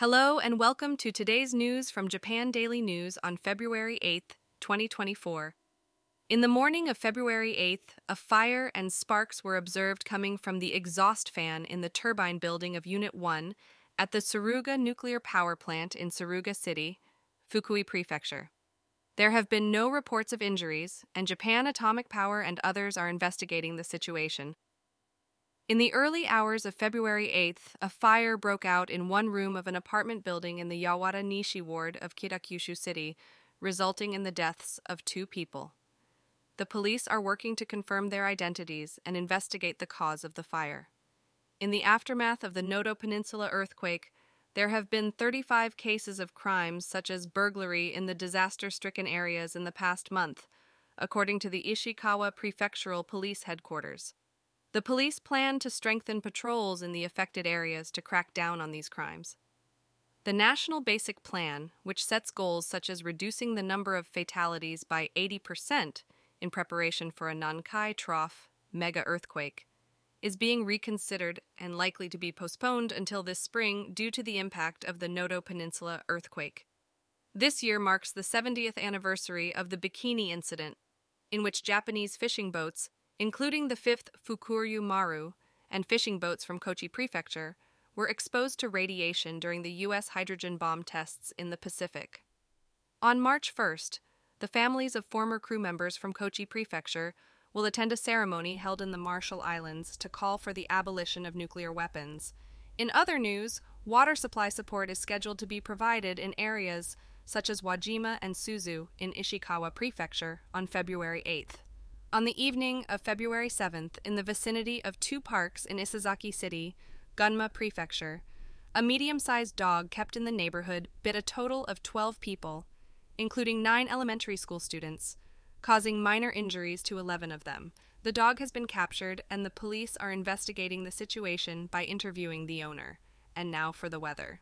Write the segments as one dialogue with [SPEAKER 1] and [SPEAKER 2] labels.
[SPEAKER 1] Hello and welcome to today's news from Japan Daily News on February 8th, 2024. In the morning of February 8th, a fire and sparks were observed coming from the exhaust fan in the turbine building of Unit 1 at the Tsuruga Nuclear Power Plant in Tsuruga City, Fukui Prefecture. There have been no reports of injuries, and Japan Atomic Power and others are investigating the situation. In the early hours of February 8th, a fire broke out in one room of an apartment building in the Yawata Nishi ward of Kitakyushu City, resulting in the deaths of two people. The police are working to confirm their identities and investigate the cause of the fire. In the aftermath of the Noto Peninsula earthquake, there have been 35 cases of crimes such as burglary in the disaster stricken areas in the past month, according to the Ishikawa Prefectural Police Headquarters. The police plan to strengthen patrols in the affected areas to crack down on these crimes. The National Basic Plan, which sets goals such as reducing the number of fatalities by 80% in preparation for a Nankai trough mega earthquake, is being reconsidered and likely to be postponed until this spring due to the impact of the Noto Peninsula earthquake. This year marks the 70th anniversary of the Bikini Incident, in which Japanese fishing boats including the 5th Fukuryu Maru and fishing boats from Kochi Prefecture, were exposed to radiation during the U.S. hydrogen bomb tests in the Pacific. On March 1st, the families of former crew members from Kochi Prefecture will attend a ceremony held in the Marshall Islands to call for the abolition of nuclear weapons. In other news, water supply support is scheduled to be provided in areas such as Wajima and Suzu in Ishikawa Prefecture on February 8th. On the evening of February 7th, in the vicinity of two parks in Isesaki City, Gunma Prefecture, a medium sized dog kept in the neighborhood bit a total of 12 people, including nine elementary school students, causing minor injuries to 11 of them. The dog has been captured, and the police are investigating the situation by interviewing the owner. And now for the weather.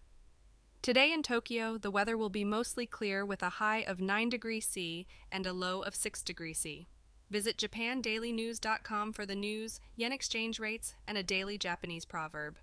[SPEAKER 1] Today in Tokyo, the weather will be mostly clear with a high of 9 degrees C and a low of 6 degrees C. Visit japandailynews.com for the news, yen exchange rates, and a daily Japanese proverb.